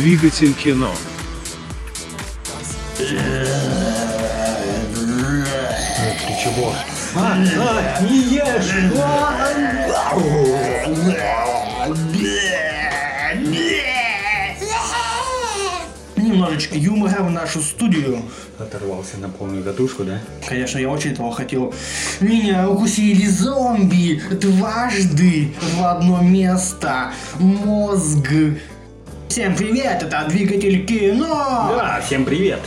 Двигатель кино. Ты чего? А, а, не ешь! Немножечко юмора в нашу студию. Оторвался на полную катушку, да? Конечно, я очень этого хотел. Меня укусили зомби дважды в одно место. Мозг. Всем привет, это двигатель кино. Да, всем привет!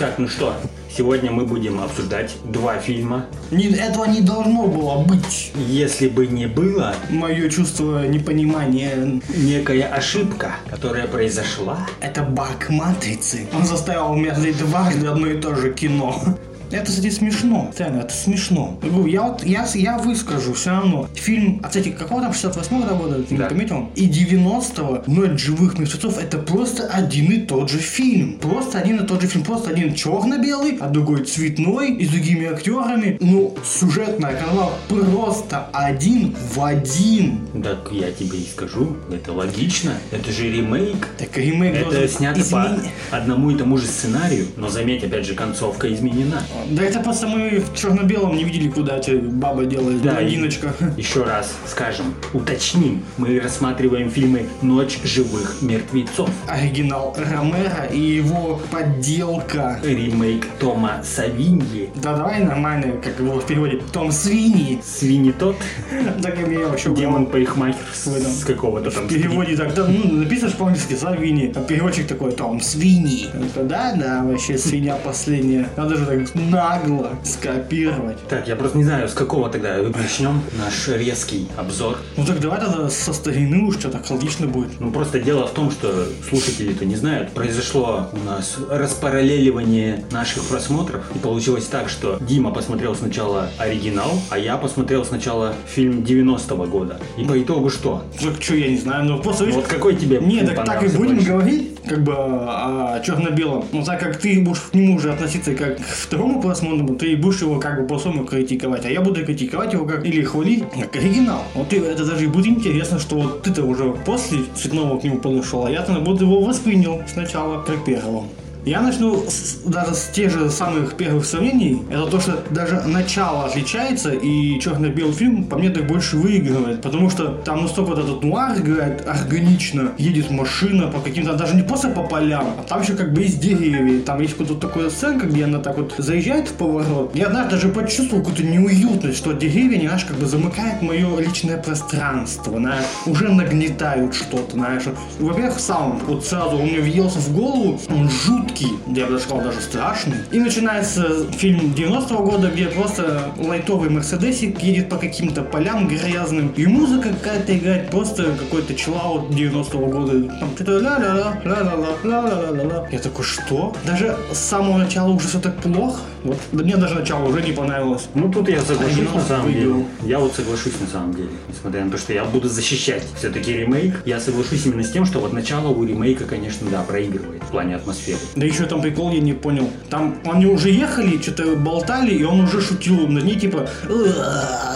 Так, ну что, сегодня мы будем обсуждать два фильма. Не- этого не должно было быть. Если бы не было Мое чувство непонимания. некая ошибка, которая произошла, Это баг матрицы. Он заставил меня смотреть дважды одно и то же кино. Это, кстати, смешно. Реально, это смешно. Я вот, я, я выскажу все равно. Фильм, а, кстати, какого там, 68 года, ты Да. не пометил? И 90-го, ночь живых мертвецов, это просто один и тот же фильм. Просто один и тот же фильм. Просто один черно-белый, а другой цветной, и с другими актерами. Ну, сюжетная канва просто один в один. так я тебе и скажу, это логично, это же ремейк. Так ремейк Это снято измен- по одному и тому же сценарию, но заметь, опять же, концовка изменена. Да это просто мы в черно-белом не видели, куда эти баба делает, Да, блондиночка. Еще раз скажем, уточним, мы рассматриваем фильмы «Ночь живых мертвецов». Оригинал Ромеро и его подделка. Ремейк Тома Савиньи. Да давай нормально, как его в переводе, Том Свиньи. Свиньи тот, Так я вообще демон парикмахер с какого-то там в переводе так, да, ну, написано по-английски Савини, а переводчик такой, Том такой, Да, да, вообще свинья последняя. Надо же так нагло скопировать. Так, я просто не знаю, с какого тогда начнем наш резкий обзор. Ну так давай тогда со старины уж что-то логично будет. Ну, просто дело в том, что слушатели-то не знают. Произошло у нас распараллеливание наших просмотров. И получилось так, что Дима посмотрел сначала оригинал, а я посмотрел сначала фильм 90-го года. И по итогу что? Так что, я не знаю, ну просто видишь, Вот какой тебе Не, фильм так, так и будем больше? говорить, как бы о черно-белом. Но так как ты будешь к нему уже относиться как к второму просмотру, ты будешь его как бы по-своему критиковать, а я буду критиковать его как или хвалить как оригинал. Вот это даже и будет интересно, что вот ты-то уже после цветного к нему подошел, а я-то буду его воспринял сначала как первого. Я начну с- даже с тех же самых первых сравнений. Это то, что даже начало отличается, и черно-белый фильм по мне так больше выигрывает. Потому что там настолько вот этот нуар играет органично. Едет машина по каким-то, даже не просто по полям, а там еще как бы есть деревья. Там есть какая-то такая сценка, где она так вот заезжает в поворот. Я, знаешь, даже почувствовал какую-то неуютность, что деревья, знаешь, как бы замыкают мое личное пространство, знаешь, уже нагнетают что-то, знаешь. Во-первых, саунд, вот сразу он мне въелся в голову, он жуткий, я бы даже сказал, даже страшный. И начинается фильм 90-го года, где просто лайтовый мерседесик едет по каким-то полям грязным, и музыка какая-то играет, просто какой-то чиллаут 90-го года. Там что-то ля-ля-ля, ля-ля-ля, ля-ля-ля-ля. Я такой, что? Даже с самого начала уже все так плохо? Вот да мне даже начало уже не понравилось. Ну тут я соглашусь на самом деле. выиграл. Я вот соглашусь на самом деле. Несмотря на то, что я буду защищать все-таки ремейк, я соглашусь именно с тем, что вот начало у ремейка, конечно, да, проигрывает в плане атмосферы. Да еще там прикол, я не понял. Там они уже ехали, что-то болтали, и он уже шутил над ней, типа,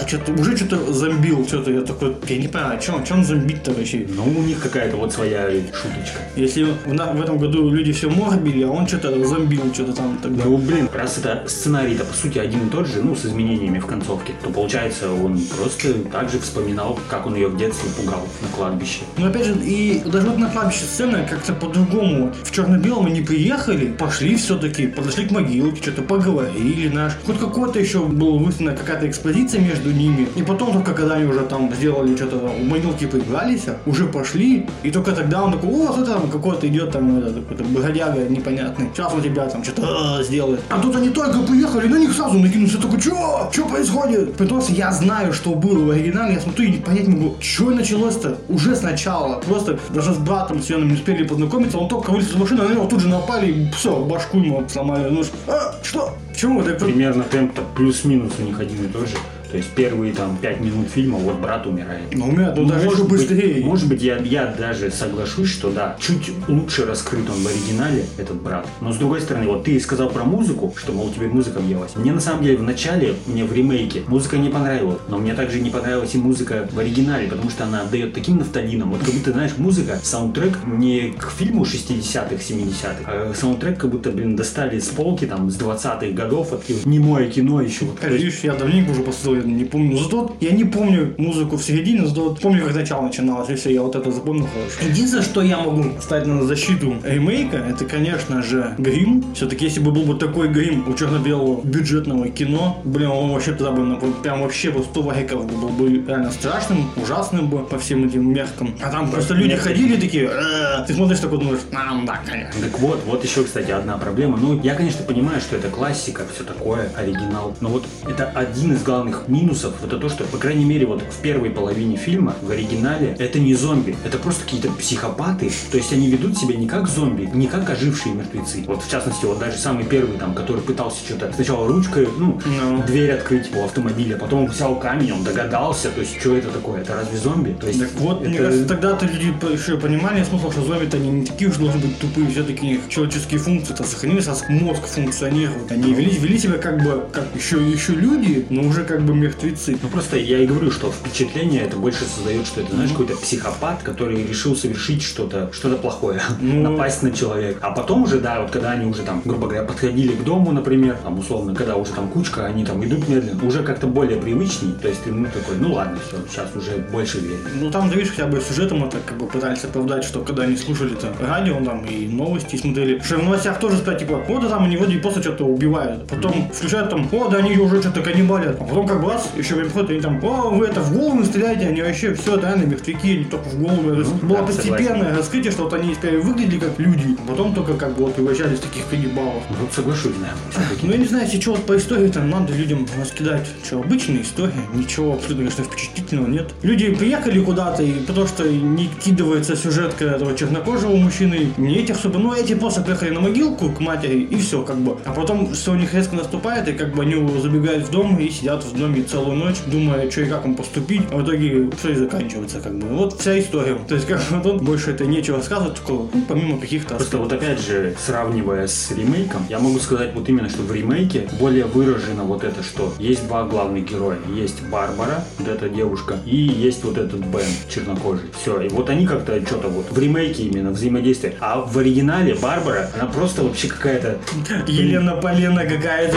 что-то уже что-то зомбил, что-то. Я такой, я не понимаю, чё он зомбит-то вообще? Но у них какая-то вот своя шуточка. Если в, на- в этом году люди все морбили, а он что-то зомбил, что-то там тогда. Ну, блин, раз это сценарий-то по сути один и тот же, ну, с изменениями в концовке, то получается он просто так же вспоминал, как он ее в детстве пугал на кладбище. Но опять же, и даже вот на кладбище сцена как-то по-другому. В черно-белом они приехали, пошли все-таки, подошли к могилке, что-то поговорили, наш. Хоть какой-то еще была выставлена какая-то экспозиция между ними. И потом только когда они уже там сделали что-то, у могилки поигрались, уже пошли. И только тогда он такой, о, кто там какой-то идет там, какой-то бродяга непонятный. Сейчас он тебя там что-то сделает. А тут они только приехали, на них сразу накинулся. Такой, что? Что происходит? Потому что я знаю, что было в оригинале, я смотрю и понять могу, что началось-то уже сначала. Просто даже с братом Свеном не успели познакомиться, он только вылез из машины, на него тут же напали, и все, башку ему сломали. Ну, а, что? Почему? Так Примерно темп плюс-минус у них один и тот же. То есть первые там пять минут фильма, вот брат умирает. Ну, у меня ну, даже быть, быстрее. может быть, я, я даже соглашусь, что да, чуть лучше раскрыт он в оригинале, этот брат. Но с другой стороны, вот ты сказал про музыку, что, мол, тебе музыка въелась. Мне на самом деле в начале, мне в ремейке, музыка не понравилась. Но мне также не понравилась и музыка в оригинале, потому что она отдает таким нафталином. Вот как будто, знаешь, музыка, саундтрек не к фильму 60-х, 70-х, а саундтрек как будто, блин, достали с полки там с 20-х годов, такие немое кино еще. Вот, Видишь, я давненько уже посмотрел, я не помню. Зато я не помню музыку в середине, зато помню, как начало начиналось, и все, я вот это запомнил хорошо. Единственное, что я могу ставить на защиту ремейка, это, конечно же, грим. Все-таки, если бы был бы такой грим у черно-белого бюджетного кино, блин, он вообще тогда бы ну, прям вообще бы 100 вагиков был бы реально страшным, ужасным бы по всем этим меркам. А там просто люди ходили такие, «Э». ты смотришь такой, думаешь, ну да, конечно. Так вот, вот еще, кстати, одна проблема. Ну, я, конечно, понимаю, что это классика, все такое, оригинал. Но вот это один из главных минусов, это то, что, по крайней мере, вот в первой половине фильма, в оригинале, это не зомби, это просто какие-то психопаты. То есть они ведут себя не как зомби, не как ожившие мертвецы. Вот в частности, вот даже самый первый там, который пытался что-то сначала ручкой, ну, Ну. дверь открыть у автомобиля, потом взял камень, он догадался, то есть что это такое? Это разве зомби? То есть Так вот, мне это- кажется, тогда-то люди еще понимали смысл, что зомби-то они не такие уж должны быть тупые, все-таки человеческие функции-то сохранились, а мозг функционирует. Они вели, вели себя как бы, как еще, еще люди, но уже как бы мертвецы. Ну просто я и говорю, что впечатление это больше создает, что это, знаешь, какой-то психопат, который решил совершить что-то, что-то плохое, Ну. напасть на человека. А потом уже, да, вот когда они уже там, грубо говоря, подходили к дому, например, там условно, когда уже там кучка, они там идут медленно, уже как-то более привычней, то есть ты, ну, такой, ну ладно, все, сейчас уже больше верю. Ну там, ты видишь, хотя бы сюжетом это как бы пытались оправдать, что когда они слушали-то радио там и новости смотрели, что в новостях тоже сказать, типа, вот да там они вроде просто что-то убивают. Потом включают там, о, да они уже что-то каннибалят. А потом как бы раз, еще время проходит, они там, о, вы это в голову стреляете, они вообще все, реально мертвяки, они только в голову. Раз- Было да, постепенное раскрытие, что вот они теперь выглядели как люди, а потом только как бы вот превращались в таких каннибалов. Ну, соглашусь, да, все-таки. Ну, я не знаю, если что вот по истории там надо людям раскидать. Что, обычная история, ничего абсолютно, конечно, впечатлительного нет. Люди приехали куда-то, и потому что не кидывается сюжетка этого чернокожего мужчины, не этих особо, ну, эти просто приехали на могилку к матери, и все, как бы. А потом все у них резко наступает, и как бы они забегают в дом и сидят в доме целую ночь, думая, что и как им поступить, а в итоге все и заканчивается, как бы. Вот вся история. То есть, как бы тут больше это нечего сказать, ну, помимо каких-то Просто вот опять же, сравнивая с ремейком, я могу сказать вот именно, что в ремейке более выражено вот это, что есть два главных героя. Есть Барбара, вот эта девушка, и есть вот этот Бен, чернокожий. Все, и вот они как-то что-то вот в ремейке именно взаимодействие. А в оригинале Барбара, она просто вообще какая-то... Елена Полена какая-то.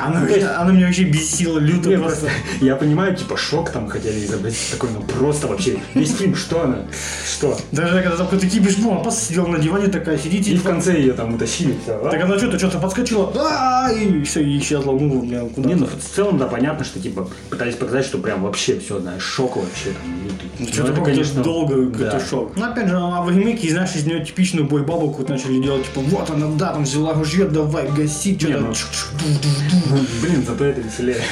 Она, она меня вообще бесила люто Не, просто. просто, я понимаю, типа шок там хотели изобразить такой, ну просто вообще весь фильм, что она, что? Даже когда там какой-то кипиш был, она просто сидела на диване такая, сидите. И в конце ее там утащили, все. Так она что-то что-то подскочила, а и все, и исчезла, ну, бля, куда Не, ну в целом, да, понятно, что типа пытались показать, что прям вообще все, знаешь, шок вообще там лютый. Ну, Что-то это, как-то долго какой-то шок. Ну, опять же, а в ремейке, знаешь, из нее типичную бой-бабу какую-то начали делать, типа, вот она, да, там взяла ружье, давай, гасить, Не, что-то. ну-. Ну, Блин, зато это веселее.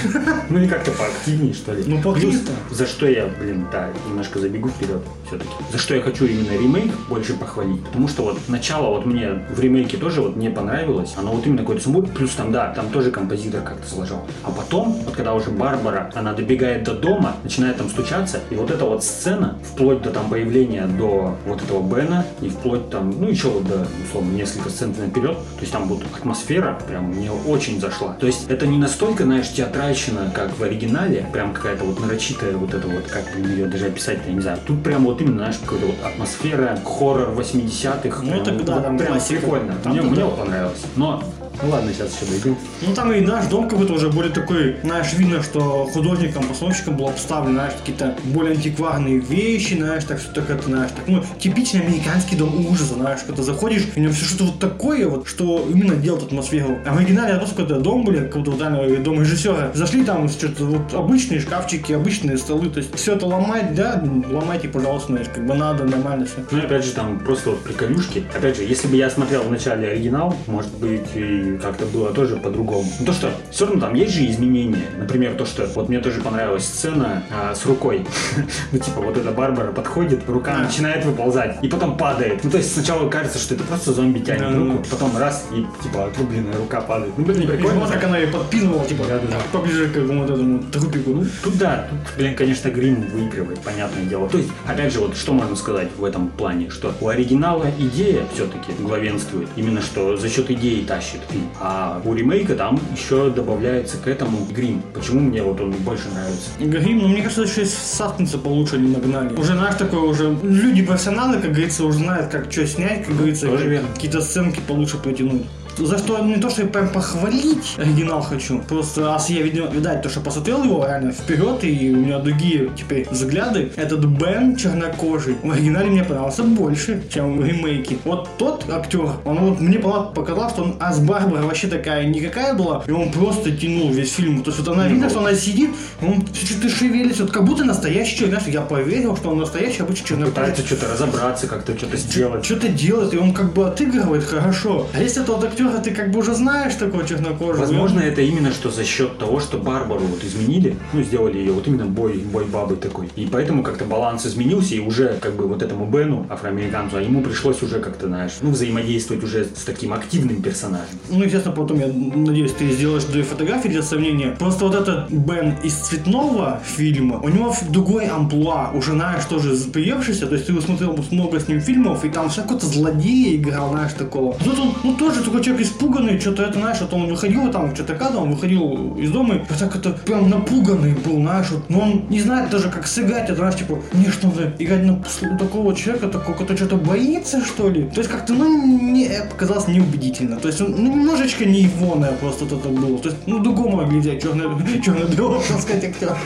Ну и как-то поактивнее, что ли. Ну. Плюс, За что я, блин, да, немножко забегу вперед все-таки. За что я хочу именно ремейк больше похвалить. Потому что вот начало вот мне в ремейке тоже вот не понравилось. Оно вот именно какой-то сумбур. Плюс там, да, там тоже композитор как-то сложил. А потом, вот когда уже Барбара, она добегает до дома, начинает там стучаться, и вот эта вот сцена, вплоть до там появления до вот этого Бена, и вплоть там, ну еще вот до, условно, несколько сцен наперед, то есть там вот атмосфера прям мне очень зашла. То есть это не настолько, знаешь, театральщина, как в оригинале, прям какая-то вот нарочитая вот это вот, как бы ее даже описать, я не знаю. Тут прям вот именно, знаешь, какая-то вот атмосфера, хоррор 80-х. Ну, это да, вот прям классика. прикольно. Там мне, мне понравилось. Но, ну ладно, сейчас еще дойду. Ну там и наш дом как будто уже более такой, знаешь, видно, что художником, постановщиком был обставлен, знаешь, какие-то более антикварные вещи, знаешь, так что так это, знаешь, так, ну, типичный американский дом ужаса, знаешь, когда заходишь, и у него все что-то вот такое вот, что именно делает атмосферу. А в оригинале это просто какой-то дом, блин, какого-то вот реально дом режиссера. Зашли там что-то вот обычные шкафчики, обычные столы, то есть все это ломать, да, ломайте, пожалуйста, знаешь, как бы надо, нормально все. Ну и опять же там просто вот приколюшки. Опять же, если бы я смотрел в начале оригинал, может быть, и и как-то было тоже по-другому. Ну, то, что все равно там есть же изменения. Например, то, что вот мне тоже понравилась сцена а, с рукой. ну, типа, вот эта Барбара подходит, рука А. начинает выползать, и потом падает. Ну, то есть сначала кажется, что это просто зомби тянет Да, руку, да. потом раз, и типа отрубленная рука падает. Ну, блин, И прикольно. вот так она ее подпинывала, типа, Да-да-да. поближе к вот этому трупику. Ну, тут да, тут, блин, конечно, Грим выигрывает, понятное дело. То есть, опять же, вот что можно сказать в этом плане, что у оригинала идея все-таки главенствует, именно что за счет идеи тащит фильм, а у ремейка там еще добавляется к этому Грим. Почему мне вот он больше нравится? Грим, ну мне кажется, еще и саспенса получше не нагнали. Уже, знаешь, такое уже... Люди профессионалы, как говорится, уже знают, как что снять, как говорится, какие-то сценки получше протянуть. За что не то, что я прям похвалить оригинал хочу, просто раз я, видимо, видать, то, что посмотрел его реально вперед, и у меня другие теперь взгляды, этот Бен чернокожий в оригинале мне понравился больше, чем в ремейке. Вот тот актер, он вот мне показал, что он, а с Барбара вообще такая никакая была, и он просто тянул весь фильм. То есть вот она видно, что она сидит, он что-то шевелится, вот как будто настоящий человек, знаешь, я поверил, что он настоящий обычный чернокожий. Пытается что-то разобраться, как-то что-то сделать. Что-то делает, и он как бы отыгрывает хорошо. А если этого актера ты как бы уже знаешь такого чернокожего? Возможно, это именно что за счет того, что Барбару вот изменили, ну, сделали ее вот именно бой, бой бабы такой. И поэтому как-то баланс изменился, и уже как бы вот этому Бену, афроамериканцу, а ему пришлось уже как-то, знаешь, ну, взаимодействовать уже с таким активным персонажем. Ну, естественно, потом, я надеюсь, ты сделаешь две фотографии для сравнения. Просто вот этот Бен из цветного фильма, у него другой амплуа, уже, знаешь, тоже приевшийся, то есть ты смотрел много с ним фильмов, и там все какой-то злодей играл, знаешь, такого. Тут он, ну, тоже такой человек испуганный, что-то это, знаешь, вот он выходил там, что-то кадр, он выходил из дома, и так это прям напуганный был, знаешь, вот, но он не знает даже, как сыграть, это, знаешь, типа, мне что надо играть на такого человека, такого, который что-то боится, что ли? То есть как-то, ну, не, показалось неубедительно. То есть он, ну, немножечко не егоное просто вот это было. То есть, ну, другому могли взять черное, черно-белого, так сказать, актера.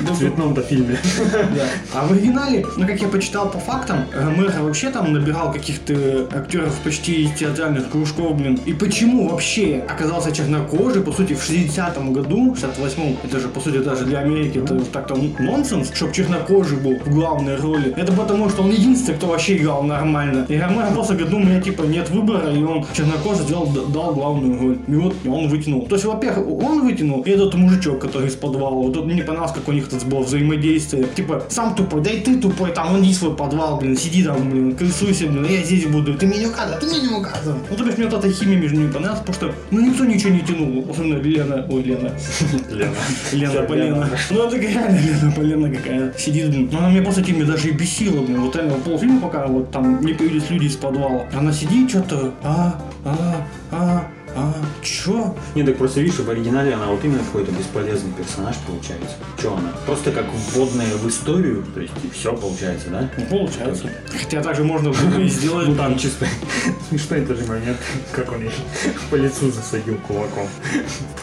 В цветном-то фильме. Да. А в оригинале, ну как я почитал по фактам, Ромеро вообще там набирал каких-то актеров почти из театральных кружков, блин. И почему вообще оказался чернокожий, по сути, в 60-м году, 68-м, это же, по сути, даже для Америки это так-то нонсенс, чтобы чернокожий был в главной роли. Это потому, что он единственный, кто вообще играл нормально. И Ромеро просто говорит, ну, у меня, типа, нет выбора, и он чернокожий сделал, дал главную роль. И вот он вытянул. То есть, во-первых, он вытянул, и этот мужичок, который из подвала. Вот мне не понравилось, как у них тут было взаимодействие. Типа, сам тупой, да и ты тупой, там, он в свой подвал, блин, сиди там, блин, крысуйся, блин, я здесь буду. Ты мне не указывай, ты мне не указывай. Ну, то есть, мне вот эта химия между ними понравилась, потому что, ну, никто ничего не тянул. Особенно Лена, ой, Лена. Лена. Лена Полена. Ну, это реально Лена Полена какая сидит, блин. Ну, она меня после этими даже и бесила, блин. Вот реально полфильма, пока вот там не появились люди из подвала. Она сидит, что-то, а, а, а, а, чё? Не, так просто видишь, в оригинале она вот именно какой-то бесполезный персонаж получается. Че она? Просто как вводная в историю, то есть и все получается, да? Ну, получается. Хотя также можно было и сделать. Ну там чисто смешной тоже момент, как он ей по лицу засадил кулаком.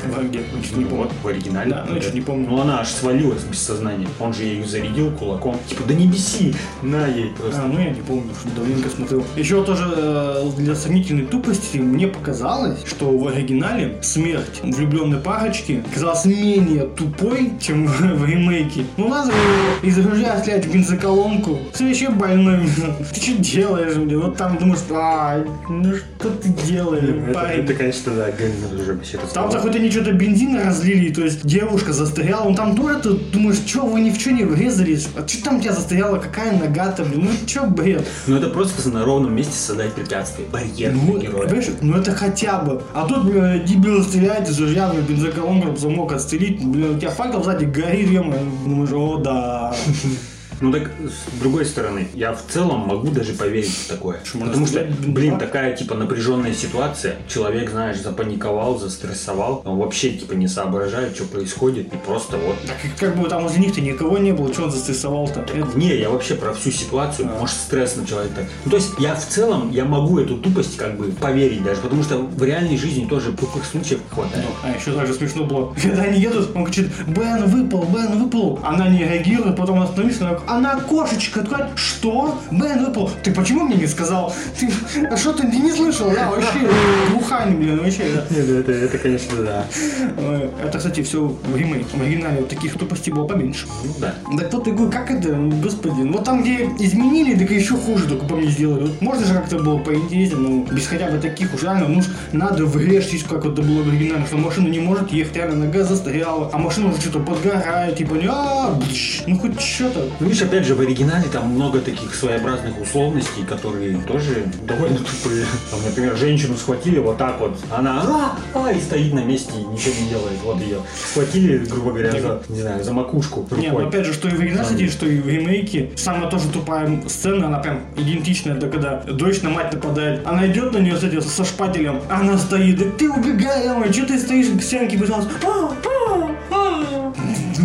Ну, чё-то не помню. вот, в оригинале. Да, ну, не помню. Ну она аж свалилась без сознания. Он же ее зарядил кулаком. Типа, да не беси, на ей просто. А, ну я не помню, что давненько смотрел. Еще тоже э, для сомнительной тупости мне показалось, что в оригинале смерть влюбленной парочки казалась менее тупой, чем в, ремейке. Ну ладно, из ружья стрелять в бензоколонку. Ты вообще больной. Ты что делаешь, блин? Вот там думаешь, а, ну что ты делаешь, парень? это, конечно, да, уже вообще Там-то хоть они что-то бензина разлили, то есть девушка застряла, он там тоже ты думаешь, что вы ни в что не врезались, а что там у тебя застряла, какая нога-то, блин, ну что бред? Ну это просто на ровном месте создать препятствие, барьер Ну, героя. понимаешь, ну это хотя бы. А тут, блин, дебил стреляет из ружья, блин, бензоколонку замок отстрелить, блин, у тебя факел сзади горит, ё думаешь, о, да. Ну так, с другой стороны, я в целом могу даже поверить в такое. Можно Потому что, блин, такая типа напряженная ситуация. Человек, знаешь, запаниковал, застрессовал. Он вообще типа не соображает, что происходит. И просто вот Так как бы там возле них-то никого не было, что он застрессовал-то? Это- Не, я вообще про всю ситуацию. А. Может, стресс на человека. Ну, то есть, я в целом, я могу эту тупость как бы поверить даже, потому что в реальной жизни тоже тупых случаев хватает. А еще также смешно было, когда они едут, он кричит, Бен выпал, Бен выпал. Она не реагирует, потом остановится, она она кошечка. Такой, что? Бен выпал. Ты почему мне не сказал? Ты, а что ты не слышал? Да, вообще, глухань, блин, вообще, да. Нет, это, это, конечно, да. Это, кстати, все в ремейке. В оригинале таких тупостей было поменьше. Ну, да. Так вот, я говорю, как это, господи, вот там, где изменили, так еще хуже только по мне сделали. Вот можно же как-то было поинтереснее, ну, без хотя бы таких уж реально, ну, надо врешить, как это было в оригинале, что машина не может ехать, реально нога застряла, а машина уже что-то подгорает, типа, а, ну, хоть что-то. Ну, видишь, опять же, в оригинале там много таких своеобразных условностей, которые тоже довольно тупые. Там, например, женщину схватили вот так вот, она а, а, и стоит на месте и ничего не делает. Вот ее схватили, грубо говоря, за, не знаю, за макушку рукой. Не, ну опять же, что и в оригинале, что и в ремейке. Самая тоже тупая сцена, она прям идентичная, это когда дочь на мать нападает. Она идет на нее с этим, со шпателем, она стоит, да ты убегай, ой, что ты стоишь к стенке, пожалуйста. А, а, а.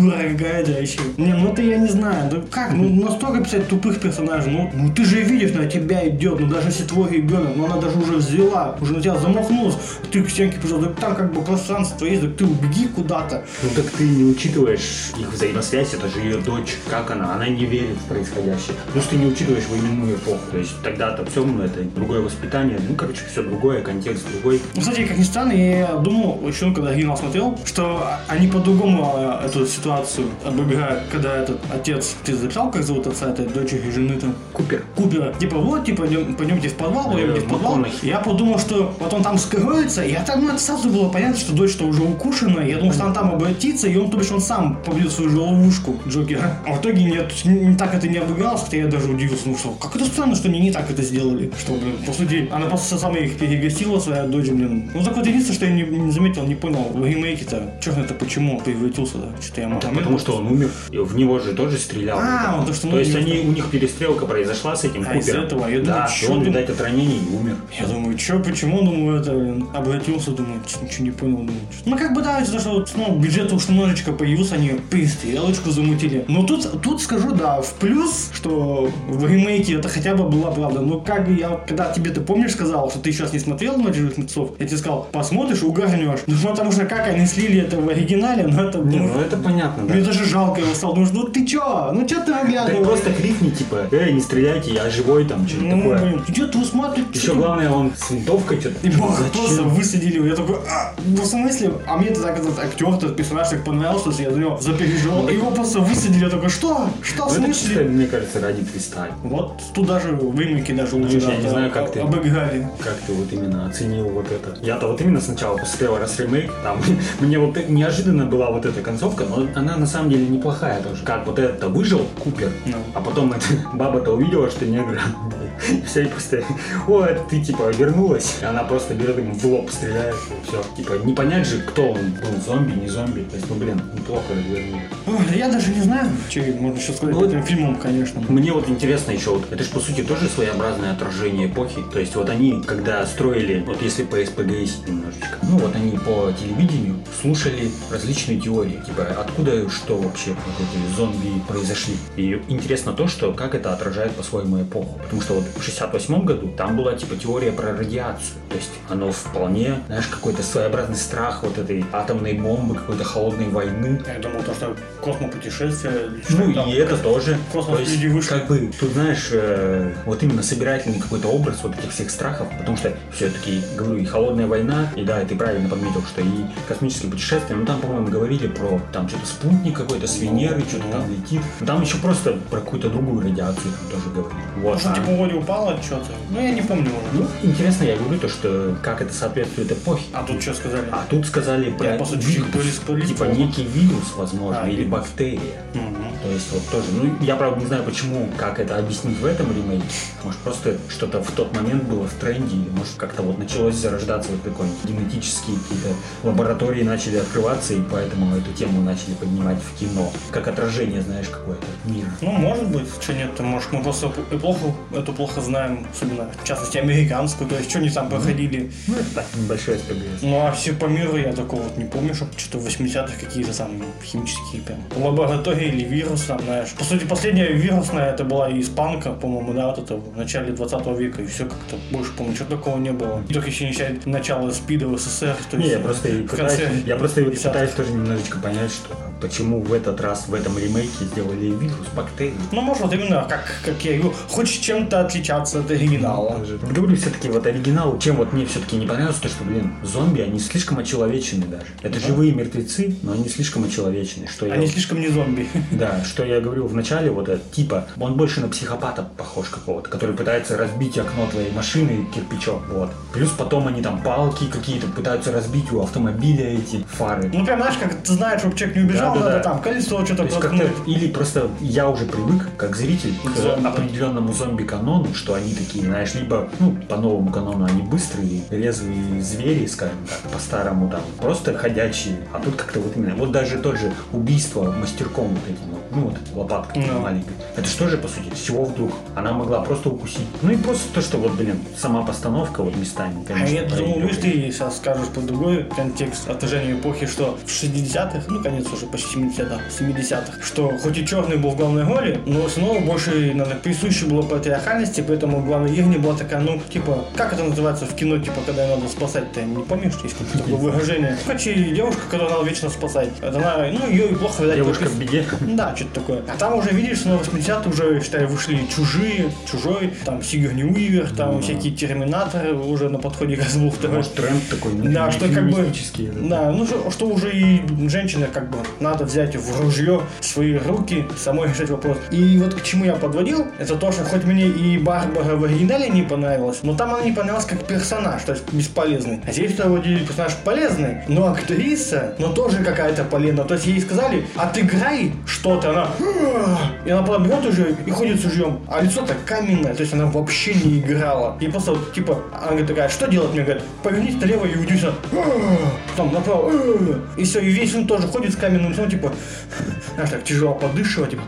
Дура какая-то вообще. Не, ну это я не знаю, да как, ну настолько писать тупых персонажей, ну, ну ты же видишь, на тебя идет, ну даже если твой ребенок, ну она даже уже взяла, уже на тебя замахнулась, ты к стенке пришел, да там как бы пространство есть, да ты убеги куда-то. Ну так ты не учитываешь их взаимосвязь, это же ее дочь. Как она? Она не верит в происходящее. Что ты не учитываешь временную эпоху. То есть тогда-то все равно это другое воспитание. Ну, короче, все другое, контекст другой. Ну, Кстати, как ни странно, я думал, еще когда оригинал смотрел, что они по-другому э, эту ситуацию обыграют, когда этот отец, ты записал, как зовут отца этой дочери и жены там? Купер. Купера. Типа, вот, типа, идем- пойдемте в подвал, пойдемте в подвал. МакКонахи. Я подумал, что вот он там скроется, и я там, ну, это сразу было понятно, что дочь-то уже укушена. Я думал, что он там обратится, и он, то бишь, он сам побьет свою же ловушку Джокера. А в итоге нет, не, не так это не обыгралось, хотя я даже удивился, ну что, как это странно, что они не так это сделали. Что, блин, по сути, она просто сама их перегостила, своя дочь, блин. Ну, так вот единственное, что я не, не заметил, не понял, в ремейке-то, черт это почему превратился, да? Что-то я Да, потому что он умер, и в него же тоже стрелял. А, он то, что то есть он они, у них перестрелка произошла с этим А, из Купером. этого? Я да, думаю, и чё он, видать, от ранений и умер. Я думаю, что, почему, думаю, это, обратился, думаю, ничего не понял, думаю. Ну, как бы, да, из-за что, ну, бюджет уж немножечко появился, они перестрелочку замутили. Но тут, тут скажу, да, в плюс, что в ремейке это хотя бы была правда. Но как я, когда тебе, ты помнишь, сказал, что ты сейчас не смотрел «Ночь живых мертвецов», я тебе сказал, посмотришь, угорнешь. Ну, потому что как они слили это в оригинале, ну, это, Не, ну, ну это понятно, да. мне даже жалко его стало. Думаешь, ну ты чё? Ну чё ты Так оглядываешь? просто крикни, типа, эй, не стреляйте, я живой там, что-то Ну, такое. блин, идет вы смотрите. Еще главное, он с винтовкой что-то. И бог просто высадили его. Я такой, а, ну в смысле? А мне так этот актер, этот персонаж так понравился, что я за него запереживал. Его просто высадили. Я такой, что? Что в Ну, это смысле? мне кажется, ради креста. Вот тут даже в ремейке даже лучше я не знаю, как ты. обыграли. Как ты вот именно оценил вот это? Я-то вот именно сначала посмотрел раз ремейк, там мне вот неожиданно была вот эта концовка, но она на самом деле неплохая тоже. Как вот этот выжил Купер, Ну. а потом эта баба-то увидела, что негра. Все, и просто, о, это ты типа вернулась, и она просто берет ему в лоб стреляет, и все. Типа не понять же, кто он был, зомби, не зомби. То есть, ну блин, неплохо развернули. Ой, я даже не знаю, что можно еще сказать Ну, по этим фильмам, конечно. Мне вот интересно еще, вот, это же по сути тоже своеобразное отражение эпохи. То есть вот они, когда строили, вот если по СПГС немножечко, ну вот они по телевидению слушали различные теории, типа откуда что вообще вот эти зомби произошли. И интересно то, что как это отражает по-своему эпоху. Потому что вот в 68 году там была типа теория про радиацию. То есть оно вполне, знаешь, какой-то своеобразный страх вот этой атомной бомбы, какой-то холодной войны. Я думал, то, что космопутешествие... Ну там, и это тоже. космос То есть, люди вышли. как бы, тут знаешь, э, вот именно собирательный какой-то образ вот этих всех страхов, потому что все-таки, говорю, и холодная война, и да, и ты правильно подметил, что и космические путешествия, ну там, по-моему, говорили про там что-то спутник какой-то с Венеры, что-то ну. там летит. Ну, там еще просто про какую-то другую радиацию там тоже говорили. Вот. Что, а- типа, упало что-то. Ну, я не помню уже. ну, интересно, я говорю то, что как это соответствует эпохе. А тут что сказали? А тут сказали про Я, по сути, вирус, типа некий вирус, возможно, А, или вирус. бактерия. Мгм. То есть вот тоже, ну я правда не знаю почему, как это объяснить в этом ремейке. Может просто что-то в тот момент было в тренде, или может как-то вот началось зарождаться вот такой генетические какие-то лаборатории начали открываться, и поэтому эту тему начали поднимать в кино. Как отражение, знаешь, какое-то мира. Ну, может быть, что нет, может, мы просто эпоху эту плохо знаем, особенно, в частности, американскую, то есть, что они там проходили. Ну это так, небольшой СПГС. Ну, а все по миру я такого вот не помню, чтобы что-то в 80-х какие-то там химические прям лаборатории или вирус там, знаешь. По сути, последняя вирусная это была испанка, по-моему, да, вот это в начале 20 века, и все как-то больше помню, что такого не было. И только еще не начало СПИДа в СССР, то Не, есть я просто в пытаюсь, конце я просто и вот 50-х. пытаюсь тоже немножечко понять, что почему в этот раз в этом ремейке сделали вирус, бактерии. Ну, может, вот именно, как, как я говорю, хочешь чем-то отличаться от оригинала. Говорю, все-таки вот оригинал, чем вот мне все-таки не понравилось, то что, блин, зомби, они слишком очеловечены даже. Это живые мертвецы, но они слишком очеловечены. Что Они я... слишком не зомби. Да, что я говорил в начале, вот этот типа, он больше на психопата похож какого-то, который пытается разбить окно твоей машины кирпичом, вот. Плюс потом они там палки какие-то пытаются разбить у автомобиля эти фары. Ну, прям, знаешь, как ты знаешь, чтобы человек не убежал, Надо там колесо что-то проткнуть. или просто я уже привык, как зритель, к Зомби. определенному зомби-канону, что они такие, знаешь, либо, ну, по новому канону они быстрые, резвые звери, скажем так, по-старому там, просто ходячие, а тут как-то вот именно, вот даже тот же убийство мастерком вот этим, вот, ну, вот лопаткой Ну. маленькой, это что же, по сути, с чего вдруг? Она могла просто укусить. Ну и просто то, что вот, блин, сама постановка вот местами, А конечно, я думал, проигрывает. видишь, ты сейчас скажешь про другой контекст отражения эпохи, что в 60-х, ну, конец уже почти 70-х, 70-х, что хоть и черный был в главной роли, но снова больше, наверное, присуще было патриархальности, поэтому главная героиня была такая, ну, типа, как это называется в кино, типа, когда надо спасать-то, не помнишь, есть какое-то такое выражение? Короче, девушка, которую надо вечно спасать. Это она, ну, ее и плохо, видать, Девушка в беде. да, что-то такое. А там уже, видишь, на 80 уже, считай, вышли чужие, чужой, там Сигурни Уивер, там всякие терминаторы уже на подходе как был второй. Может, тренд такой, ну, Да, что как бы, да, ну что, что уже и женщина как бы надо взять в ружье свои руки, самой решать вопрос. И вот к чему я подводил, это то, что хоть мне и Барбара в оригинале не понравилась, но там она не понравилась как персонаж, то есть бесполезный. А здесь вроде персонаж полезный, но актриса, но тоже какая-то полезная. То есть ей сказали, отыграй что-то, она и она потом берет уже и ходит с ружьем, а лицо-то каменное, то есть она вообще не играла. И просто вот, типа, она говорит такая, что делать? Мне говорят, повернись налево и уйди сюда. Потом направо. И все, и весь он тоже ходит с каменным лицом, типа, знаешь, так тяжело подышивать, типа.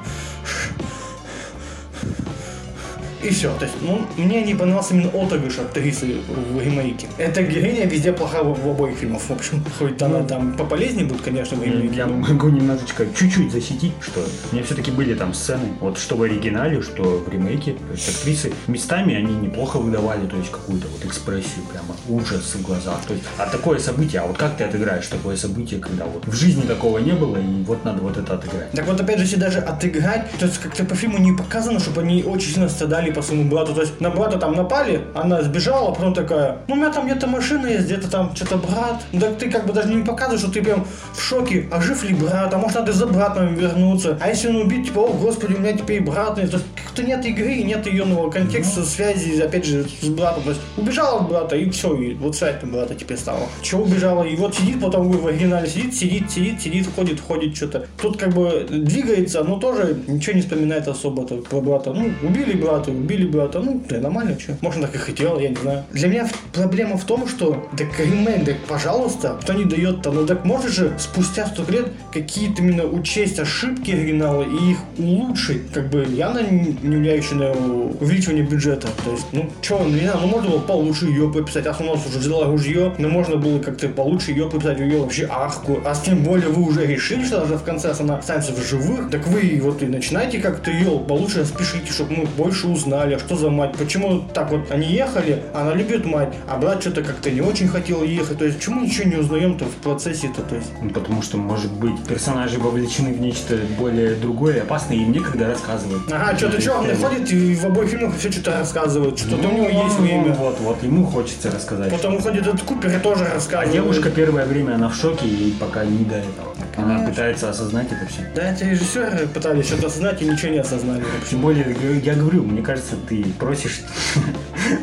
И все. То есть, ну, мне не понравился именно отыгрыш актрисы в ремейке. Эта героиня везде плоха в, в обоих фильмах. В общем, хоть она там пополезнее будет, конечно, в ремейке. Я могу немножечко, чуть-чуть засетить, что у меня все-таки были там сцены, вот что в оригинале, что в ремейке, то есть актрисы местами они неплохо выдавали, то есть какую-то вот экспрессию, прямо ужас в глазах. То есть, а такое событие, а вот как ты отыграешь такое событие, когда вот в жизни такого не было, и вот надо вот это отыграть. Так вот, опять же, если даже отыграть, то есть как-то по фильму не показано, чтобы они очень сильно страдали по своему брату. То есть на брата там напали, она сбежала, потом такая, ну у меня там где-то машина есть, где-то там что-то брат. Ну, Так ты как бы даже не показываешь, что ты прям в шоке, а жив ли брат, а может надо за братом вернуться. А если он убит, типа, о господи, у меня теперь брат. есть. То есть как-то нет игры, нет ее нового контекста, связи, опять же, с братом. То есть убежала от брата, и все, и вот связь на брата теперь стала. Чего убежала? И вот сидит, потом в оригинале сидит, сидит, сидит, сидит, ходит, ходит, что-то. Тут как бы двигается, но тоже ничего не вспоминает особо -то про брата. Ну, убили брата, убили брата, ну, да нормально, что. Может, так и хотел, я не знаю. Для меня проблема в том, что, так ремейк, так, пожалуйста, кто не дает-то, ну, так можешь же спустя столько лет какие-то именно учесть ошибки оригинала и их улучшить, как бы, явно не не влияющие на увеличивание бюджета. То есть, ну, что, ну, не знаю, ну, можно было получше ее прописать, а у нас уже взяла ружье, но можно было как-то получше ее прописать, ее вообще арку. А тем более вы уже решили, что даже в конце она останется в живых, так вы вот и начинайте как-то ее получше спешите, чтобы мы больше узнали, что за мать, почему так вот они ехали, она любит мать, а брат что-то как-то не очень хотел ехать. То есть, почему ничего не узнаем-то в процессе-то, то есть. Ну, потому что, может быть, персонажи вовлечены в нечто более другое, опасное, и им некогда рассказывать. Ага, что-то черный ходит и в обоих фильмах все что-то рассказывает, что-то у него есть время. Вот, вот, ему хочется рассказать. Потом уходит этот Купер и тоже А рассказывает. девушка первое время, она в шоке, и пока не до этого. Она Конечно. пытается осознать это все. Да, эти режиссеры пытались что-то осознать и ничего не осознали. вообще. Тем более, я говорю, мне кажется, ты просишь,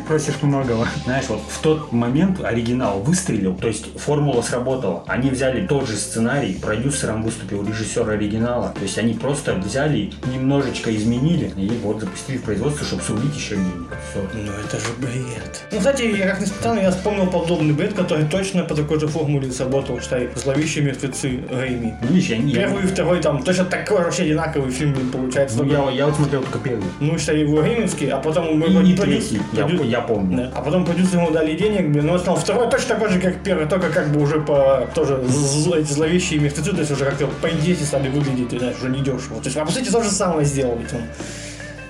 просишь многого. Знаешь, вот в тот момент оригинал выстрелил, то есть формула сработала. Они взяли тот же сценарий, продюсером выступил режиссер оригинала. То есть они просто взяли, немножечко изменили, и вот запустили в производство, чтобы срубить еще денег. Все. Ну это же бред. Ну, кстати, я как ни странно, я вспомнил подобный бред, который точно по такой же формуле сработал, считай, «Зловещие мертвецы» Рэйми. Ну, видишь, я, я, Первый и второй там точно такой вообще одинаковый фильм получается. ну, я, я вот смотрел только первый. Ну, считай, его реминский, а потом мы И, и третий, я, продю- я помню. Да. А потом продюсеры ему дали денег, блин, но стал второй точно такой же, как первый, только как бы уже по тоже зл- эти зловещие мертвецы, то есть уже как-то по идее стали выглядеть, ты знаешь, уже не дешево. То есть, а по сути, то же самое сделал ведь он.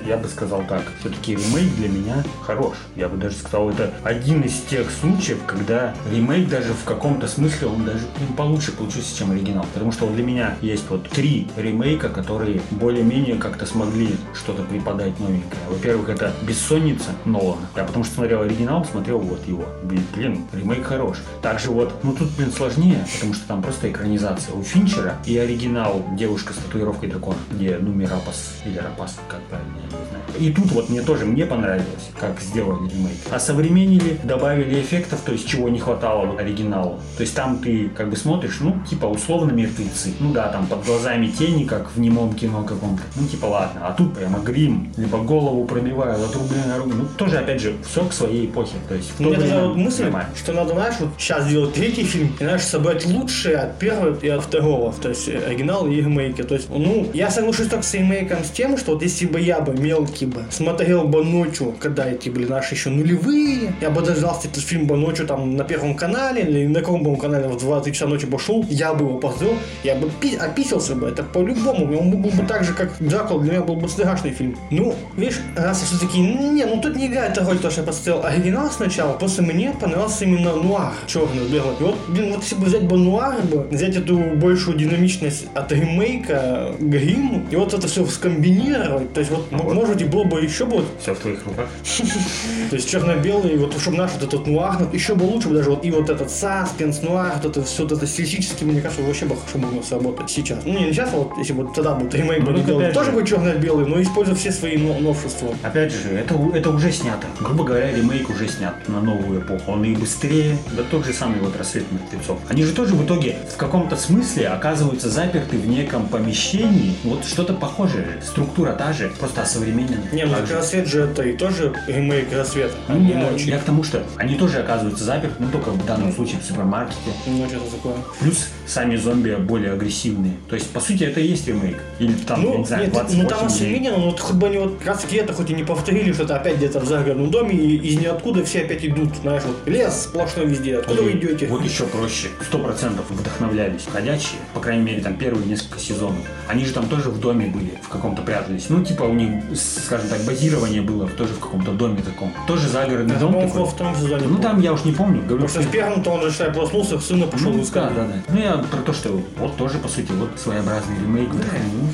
Я бы сказал так. Все-таки ремейк для меня хорош. Я бы даже сказал, это один из тех случаев, когда ремейк даже в каком-то смысле, он даже получше получился, чем оригинал. Потому что для меня есть вот три ремейка, которые более-менее как-то смогли что-то преподать новенькое. Во-первых, это «Бессонница» Нолана. Я потому что смотрел оригинал, смотрел вот его. Блин, блин, ремейк хорош. Также вот, ну тут, блин, сложнее, потому что там просто экранизация у Финчера и оригинал «Девушка с татуировкой дракона», где Нуми Рапас или Рапас, как правильно. И тут вот мне тоже, мне понравилось, как сделали ремейк. А современнили, добавили эффектов, то есть чего не хватало оригиналу. То есть там ты как бы смотришь, ну, типа условно мертвецы. Ну да, там под глазами тени, как в немом кино каком-то. Ну, типа ладно. А тут прямо грим, либо голову пробивают, отрубленные руки. Ну, тоже, опять же, все к своей эпохе. То есть в то время вот мысль, нормально. что надо, знаешь, вот сейчас сделать третий фильм, и, знаешь, собрать лучшее от первого и от второго, то есть э, оригинал и ремейки. То есть, ну, я соглашусь только с ремейком с тем, что вот если бы я бы мелкий бы смотрел бы ночью, когда эти были наши еще нулевые, я бы дождался этот фильм бы ночью там на первом канале или на каком бы канале в 2-3 часа ночи бы шел, я бы его посмотрел, я бы пи- описался бы, это по-любому, он был бы так же, как Дракула, для меня был бы страшный фильм. Ну, видишь, раз я все-таки, не, ну тут не играет роль то, что я посмотрел оригинал сначала, просто мне понравился именно нуар, черный, белый. Вот, блин, вот если бы взять бы нуар, бы, взять эту большую динамичность от ремейка, грим, и вот это все скомбинировать, то есть вот, м- может, и было бы еще бы вот Все в твоих руках. то есть черно-белый, вот чтобы наш вот этот нуар, ну, еще бы лучше бы даже вот и вот этот саспенс, нуар, вот это все вот это стилистически, мне кажется, вообще бы хорошо могло сработать сейчас. Ну не сейчас, а вот если бы тогда был ремейк Ну, бы делали, тоже же. бы черно-белый, но используя все свои но- новшества. Опять же, это, это уже снято. Грубо говоря, ремейк уже снят на новую эпоху. Он и быстрее, да тот же самый вот рассвет мертвецов. Они же тоже в итоге в каком-то смысле оказываются заперты в неком помещении. Вот что-то похожее. Структура та же, просто осовременена. Не, ну так же. это и тоже ремейк рассвета, а Ну, не я, я к тому, что они тоже оказываются заперты, ну только в данном случае в супермаркете. Ночь это такое. Плюс сами зомби более агрессивные. То есть, по сути, это и есть ремейк. Или там, я Ну, не знаю, нет, 28 ну там дней. осовременено, но вот хоть бы они вот как раз это хоть и не повторили, что это опять где-то в загородном доме, и из ниоткуда все опять идут, знаешь, вот лес сплошной везде, откуда вы Или идете? Вот еще проще. Сто процентов вдохновлялись ходячие, по крайней мере, там первые несколько сезонов. Они же там тоже в доме были, в каком-то прятались. Ну, типа у них, скажем так, базирование было тоже в каком-то доме таком. Тоже загородный Это, дом такой. во втором сезоне. Ну, там я уж не помню. Говорю, Потому что в первом-то он же, считай, проснулся, сына пошел ну, искать. да, да, да. Ну, я про то, что вот тоже, по сути, вот своеобразный ремейк. Ну,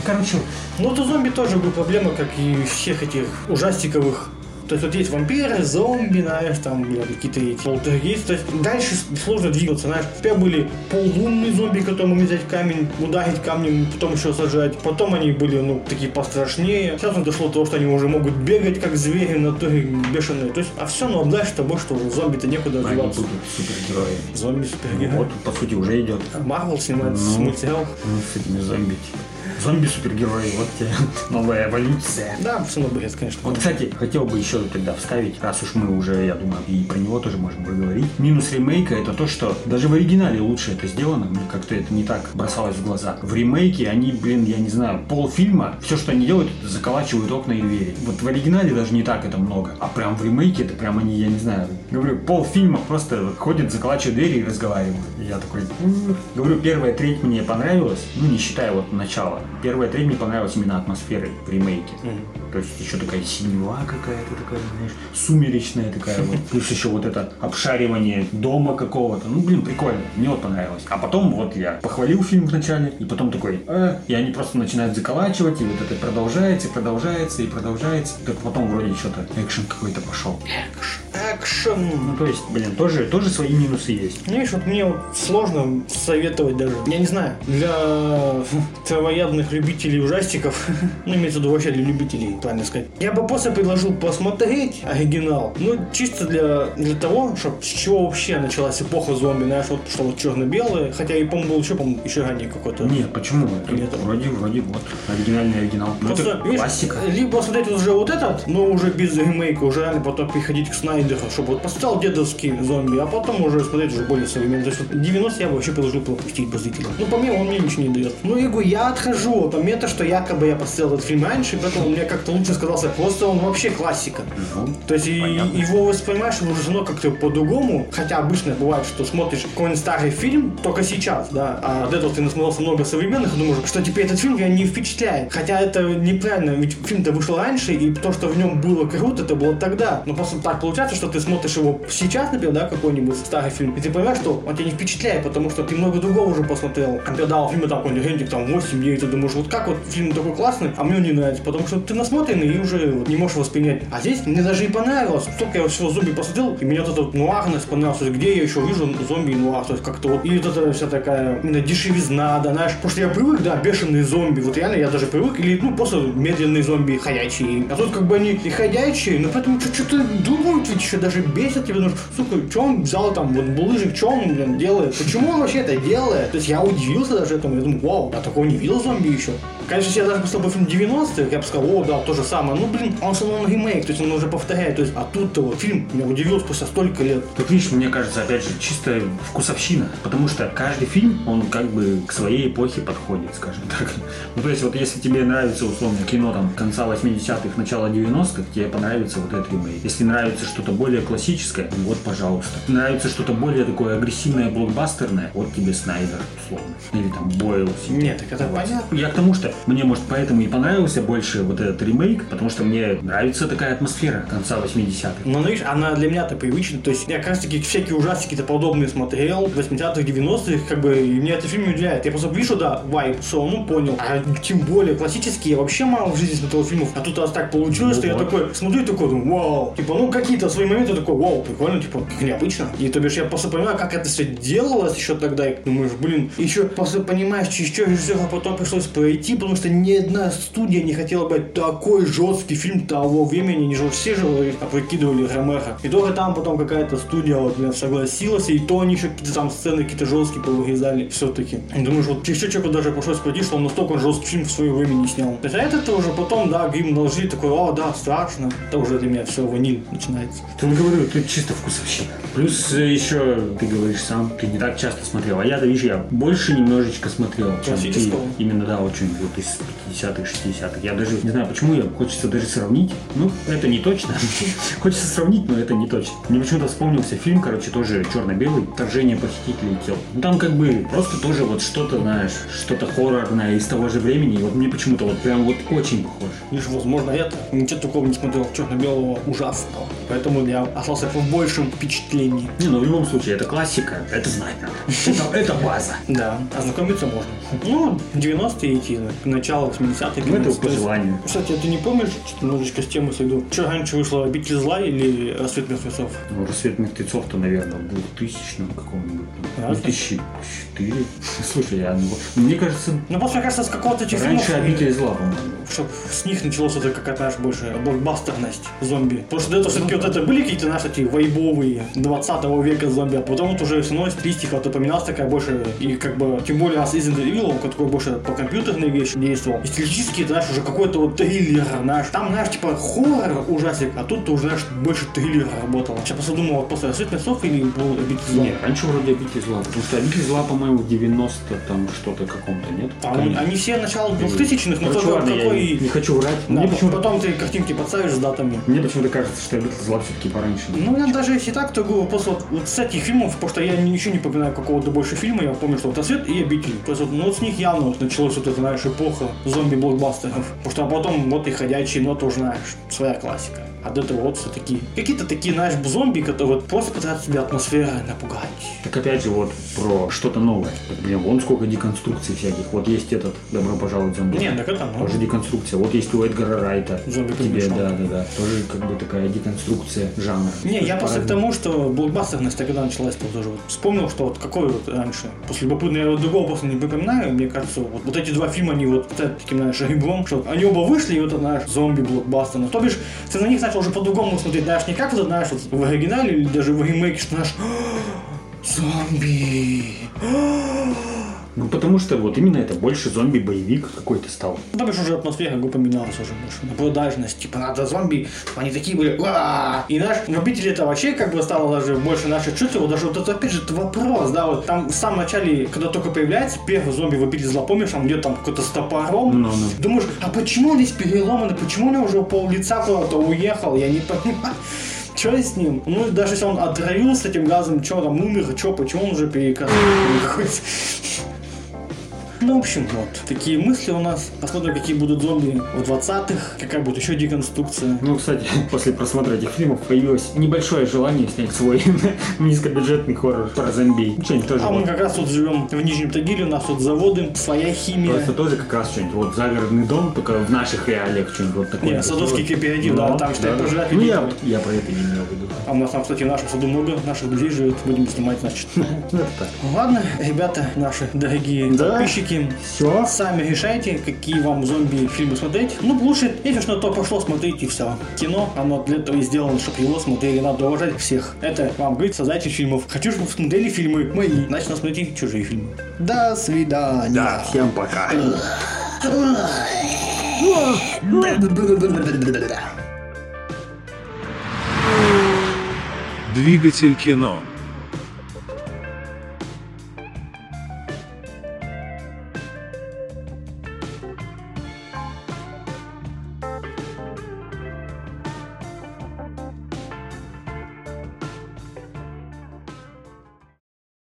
короче, Ну, у зомби тоже были проблемы, как и всех этих ужастиковых. То есть вот есть вампиры, зомби, знаешь, там, бля, какие-то эти полтергейсты. То есть дальше сложно двигаться, знаешь. Теперь были поллунные зомби, которым взять камень, ударить камнем, потом еще сажать. Потом они были, ну, такие пострашнее. Сейчас он дошло до того, что они уже могут бегать, как звери, на то бешеные. То есть, а все, ну, а дальше того, что зомби-то некуда они одеваться. будут супергерои. Зомби Ну, вот, по сути, уже идет. Марвел снимает Ну. мультсериал. Ну, с этими зомби, типа. Зомби-супергерои, вот тебе новая эволюция. Да, все бред, конечно. Вот, кстати, хотел бы еще тогда вставить, раз уж мы уже, я думаю, и про него тоже можем поговорить. Минус ремейка это то, что даже в оригинале лучше это сделано, мне как-то это не так бросалось в глаза. В ремейке они, блин, я не знаю, полфильма, все, что они делают, это заколачивают окна и двери. Вот в оригинале даже не так это много, а прям в ремейке это прям они, я не знаю, говорю, полфильма просто ходят, заколачивают двери и разговаривают. И я такой, говорю, первая треть мне понравилась, ну не считая вот начала. Первая треть мне понравилась именно атмосферой в ремейке. То есть еще такая синева какая-то такая, знаешь, сумеречная такая вот. Плюс еще вот это обшаривание дома какого-то. Ну, блин, прикольно. Мне вот понравилось. А потом вот я похвалил фильм вначале, и потом такой, «А», и они просто начинают заколачивать, и вот это продолжается, и продолжается, и продолжается. Только потом вроде что-то экшен какой-то пошел. Экшен. Ну, то есть, блин, тоже, тоже свои минусы есть. Знаешь, вот мне вот сложно советовать даже. Я не знаю, для травоядных любителей ужастиков, ну, имеется в виду вообще для любителей, правильно сказать. Я бы просто предложил посмотреть оригинал, ну, чисто для, для того, чтобы с чего вообще началась эпоха зомби, знаешь, вот что вот черно-белое, хотя и, по-моему, был еще, по-моему, еще ранее какой-то. Нет, почему? Это Нет. вроде, вроде вот оригинальный оригинал. Ну, Просто, это видишь, классика. либо смотреть уже вот этот, но уже без ремейка, уже реально потом приходить к Снайдеру, чтобы вот поставил дедовский зомби, а потом уже смотреть уже более современный. То есть вот 90 я бы вообще предложил пропустить по зрителям. Ну, по мне, он мне ничего не дает. Ну, я говорю, я отхожу вот момента, что якобы я посмотрел этот фильм раньше, поэтому мне как-то лучше сказался. Просто он вообще классика. Ну, То есть понятно. его воспринимаешь уже равно как-то по-другому. Хотя обычно бывает, что смотришь какой-нибудь старый фильм только сейчас, да, а до этого ты насмотрелся много современных и думаешь, что теперь этот фильм тебя не впечатляет. Хотя это неправильно, ведь фильм-то вышел раньше, и то, что в нем было круто, это было тогда. Но просто так получается, что ты смотришь его сейчас, например, да, какой-нибудь старый фильм, и ты понимаешь, что он тебя не впечатляет, потому что ты много другого уже посмотрел. Например, да, фильмы там какой-нибудь рейтинг там 8-9, ты думаешь, вот как вот фильм такой классный, а мне он не нравится, потому что ты насмотренный и уже вот не можешь воспринять. А здесь мне даже и понравилось. Столько я всего зомби посмотрел, и мне вот эта вот нуарность понравилась. Где я еще вижу зомби и нуар, то есть как-то вот, и вот эта вся такая именно дешевизна, да, знаешь, потому что я привык, да, бешеные зомби, вот реально я даже привык, или, ну, просто медленные зомби ходячие. А тут как бы они и ходячие, но поэтому что-то думают, ведь еще даже бесят тебя, думаешь, сука, что он взял там, вот булыжник, что он, блин, делает? Почему он вообще это делает? То есть я удивился даже этому, я думаю, вау, я такого не видел зомби еще. Конечно, я даже посмотрел фильм 90-х, я бы сказал, о, да, то же самое. Ну, блин, он все равно ремейк, то есть он уже повторяет. То есть, а тут-то вот фильм меня удивил спустя столько лет. Тут видишь, мне кажется, опять же, чисто вкусовщина. Потому что каждый фильм, он как бы к своей эпохе подходит, скажем так. Ну, то есть, вот если тебе нравится, условно, кино там конца 80-х, начала 90-х, тебе понравится вот этот ремейк. Если нравится что-то более классическое, вот, пожалуйста. Нравится что-то более такое агрессивное, блокбастерное, вот тебе Снайдер, условно. Или там Бойл. Нет, так это понятно. Я к тому, что мне, может, поэтому и понравился больше вот этот ремейк, потому что мне нравится такая атмосфера конца 80-х. Но, ну, видишь, она для меня-то привычна. То есть я как раз таки всякие ужастики-то подобные смотрел в 80-х, 90-х, как бы, и меня этот фильм не удивляет. Я просто вижу, да, вайп, все, ну понял. А тем более классические, я вообще мало в жизни смотрел фильмов. А тут раз так получилось, Ну что я вот. такой смотрю и такой, думаю, вау. Типа, ну какие-то свои моменты такой, вау, прикольно, типа, как необычно. И то бишь я просто понимаю, как это все делалось еще тогда. И думаешь, блин, еще просто понимаешь, через что режиссера потом пришлось пройти, потому что ни одна студия не хотела бы такой жесткий фильм того времени, они же все же а прикидывали Ромеха. И только там потом какая-то студия вот блин, согласилась, и то они еще какие-то там сцены какие-то жесткие повырезали все-таки. И думаешь, вот что человеку даже пришлось пройти, что он настолько жесткий фильм в свое время не снял. Есть, а это уже потом, да, грим наложили, такой, о, да, страшно. Это уже для меня все ваниль начинается. Ты не говорю, ты чисто вкусовщина. Плюс еще, ты говоришь сам, ты не так часто смотрел. А я-то, видишь, я больше немножечко смотрел, чем ты. Именно, да, очень вот из 50-х, 60-х. Я даже не знаю, почему я хочется даже сравнить. Ну, это не точно. Хочется сравнить, но это не точно. Мне почему-то вспомнился фильм, короче, тоже черно-белый, «Вторжение похитителей тел». Ну, там как бы просто тоже вот что-то, знаешь, что-то хоррорное из того же времени. И вот мне почему-то вот прям вот очень похоже. Лишь, возможно, это. Ничего такого не смотрел черно-белого ужасного. Поэтому я остался в большем впечатлении. Не, ну в любом случае, это классика, это знать надо. Это, это база. Да, ознакомиться можно. Ну, 90-е идти, начало 80-х. Ну, это 90-е. по желанию. Кстати, а ты не помнишь, что немножечко с темы сойду? Что раньше вышло «Обитель зла» или «Рассвет мертвецов»? Ну, рассвет мертвецов-то, наверное, в 2000 каком-нибудь. Ясно. 2004. Слушай, я, ну, мне кажется, Ну, просто, мне кажется, с какого-то этих раньше фильмов, обитель зла, по-моему. чтоб с них началось это какая-то, знаешь, больше блокбастерность зомби. Потому что до этого все-таки вот это были какие-то, знаешь, такие вайбовые 20 века зомби, а потом вот уже все равно стилистика вот упоминалась такая больше, и как бы, тем более с Resident Evil, он такой больше по компьютерной вещи действовал. И стилистически, ты знаешь, уже какой-то вот триллер, знаешь, там, знаешь, типа хоррор ужасик, а тут ты уже, знаешь, больше триллера работал. Сейчас просто думал, вот после «Рассвет мертвецов» или был «Обитель зла». Нет, раньше вроде обитель зла, потому что обитель зла, по-моему, в 90 там что-то каком-то, нет? А они, они все начало 2000-х, но Короче, только ладно, я какой... не хочу врать. Да, Мне почему-то потом ты картинки подставишь с датами. мне почему-то кажется, что обитель зла все-таки пораньше. Ну, я даже если так, то говорю, просто вот, с этих фильмов, потому что я ничего не помню какого-то больше фильма, я помню, что вот «Рассвет» и «Обитель». То есть вот, ну, вот с них явно вот началась вот эта, знаешь, эпоха зомби-блокбастеров. Потому что а потом вот и «Ходячие», но тоже, знаешь, своя классика. До этого вот все-таки какие-то такие, знаешь, зомби, которые вот просто пытаются тебя атмосферой напугать. Так опять же, вот про что-то новое. Вот, блин, вон сколько деконструкций всяких. Вот есть этот «Добро пожаловать зомби». Не, так это, ну, Тоже деконструкция. Вот есть у Эдгара Райта. Зомби Тебе, да, да, да. Тоже как бы такая деконструкция жанра. Не, я просто к тому, что блокбастерность тогда началась то тоже вот. Вспомнил, что вот какой вот раньше. После любопытно, я вот другого просто не припоминаю. Мне кажется, вот, вот эти два фильма, они вот таким, знаешь, ребром, что они оба вышли, и вот, знаешь, зомби-блокбастер. Ну, то бишь, ты на них начал уже по-другому смотреть, знаешь, не как вот, знаешь, вот в оригинале или даже в ремейке, что, знаешь, зомби, Ну, потому что вот именно это больше зомби-боевик какой-то стал. Ну, там же уже атмосфера бы поменялась уже больше. На продажность. Типа, надо зомби. Они такие были. «Уа!» И наш любители это вообще как бы стало даже больше наших чувств. Вот даже вот это опять же это вопрос, да, вот там в самом начале, когда только появляется первый зомби в обители зла, помнишь, там где-то там какой-то с топором. Ну, ну. Думаешь, а почему он здесь переломанный, почему у него уже пол лица куда-то уехал, я не понимаю. Что с ним? Ну, даже если он отравился этим газом, что там умер, что, почему он уже перекосил? Ну, в общем, вот. Такие мысли у нас. Посмотрим, какие будут зомби в 20-х. Какая будет еще деконструкция. Ну, кстати, после просмотра этих фильмов появилось небольшое желание снять свой низкобюджетный хоррор про зомби. Что-нибудь тоже А мы вот. как раз тут живем в Нижнем Тагиле, у нас тут заводы, своя химия. Просто тоже как раз что-нибудь. Вот загородный дом, только в наших реалиях что-нибудь вот такое. Не, Садовский кооператив, да, там, считай, проживают Ну, я, я про это не имел в виду. А у нас там, кстати, в нашем саду много наших друзей живет. Будем снимать, значит. Ну, это так. Ладно, ребята, наши дорогие Да. Подписчики, Все. сами решайте, какие вам зомби-фильмы смотреть. Ну, лучше, если что то пошло, смотрите все. Кино, оно для этого и сделано, чтобы его смотрели. Надо уважать всех. Это вам говорит создатель фильмов. Хочу, чтобы вы смотрели фильмы мои. Значит, надо смотреть чужие фильмы. До свидания. Да, всем пока. Двигатель кино.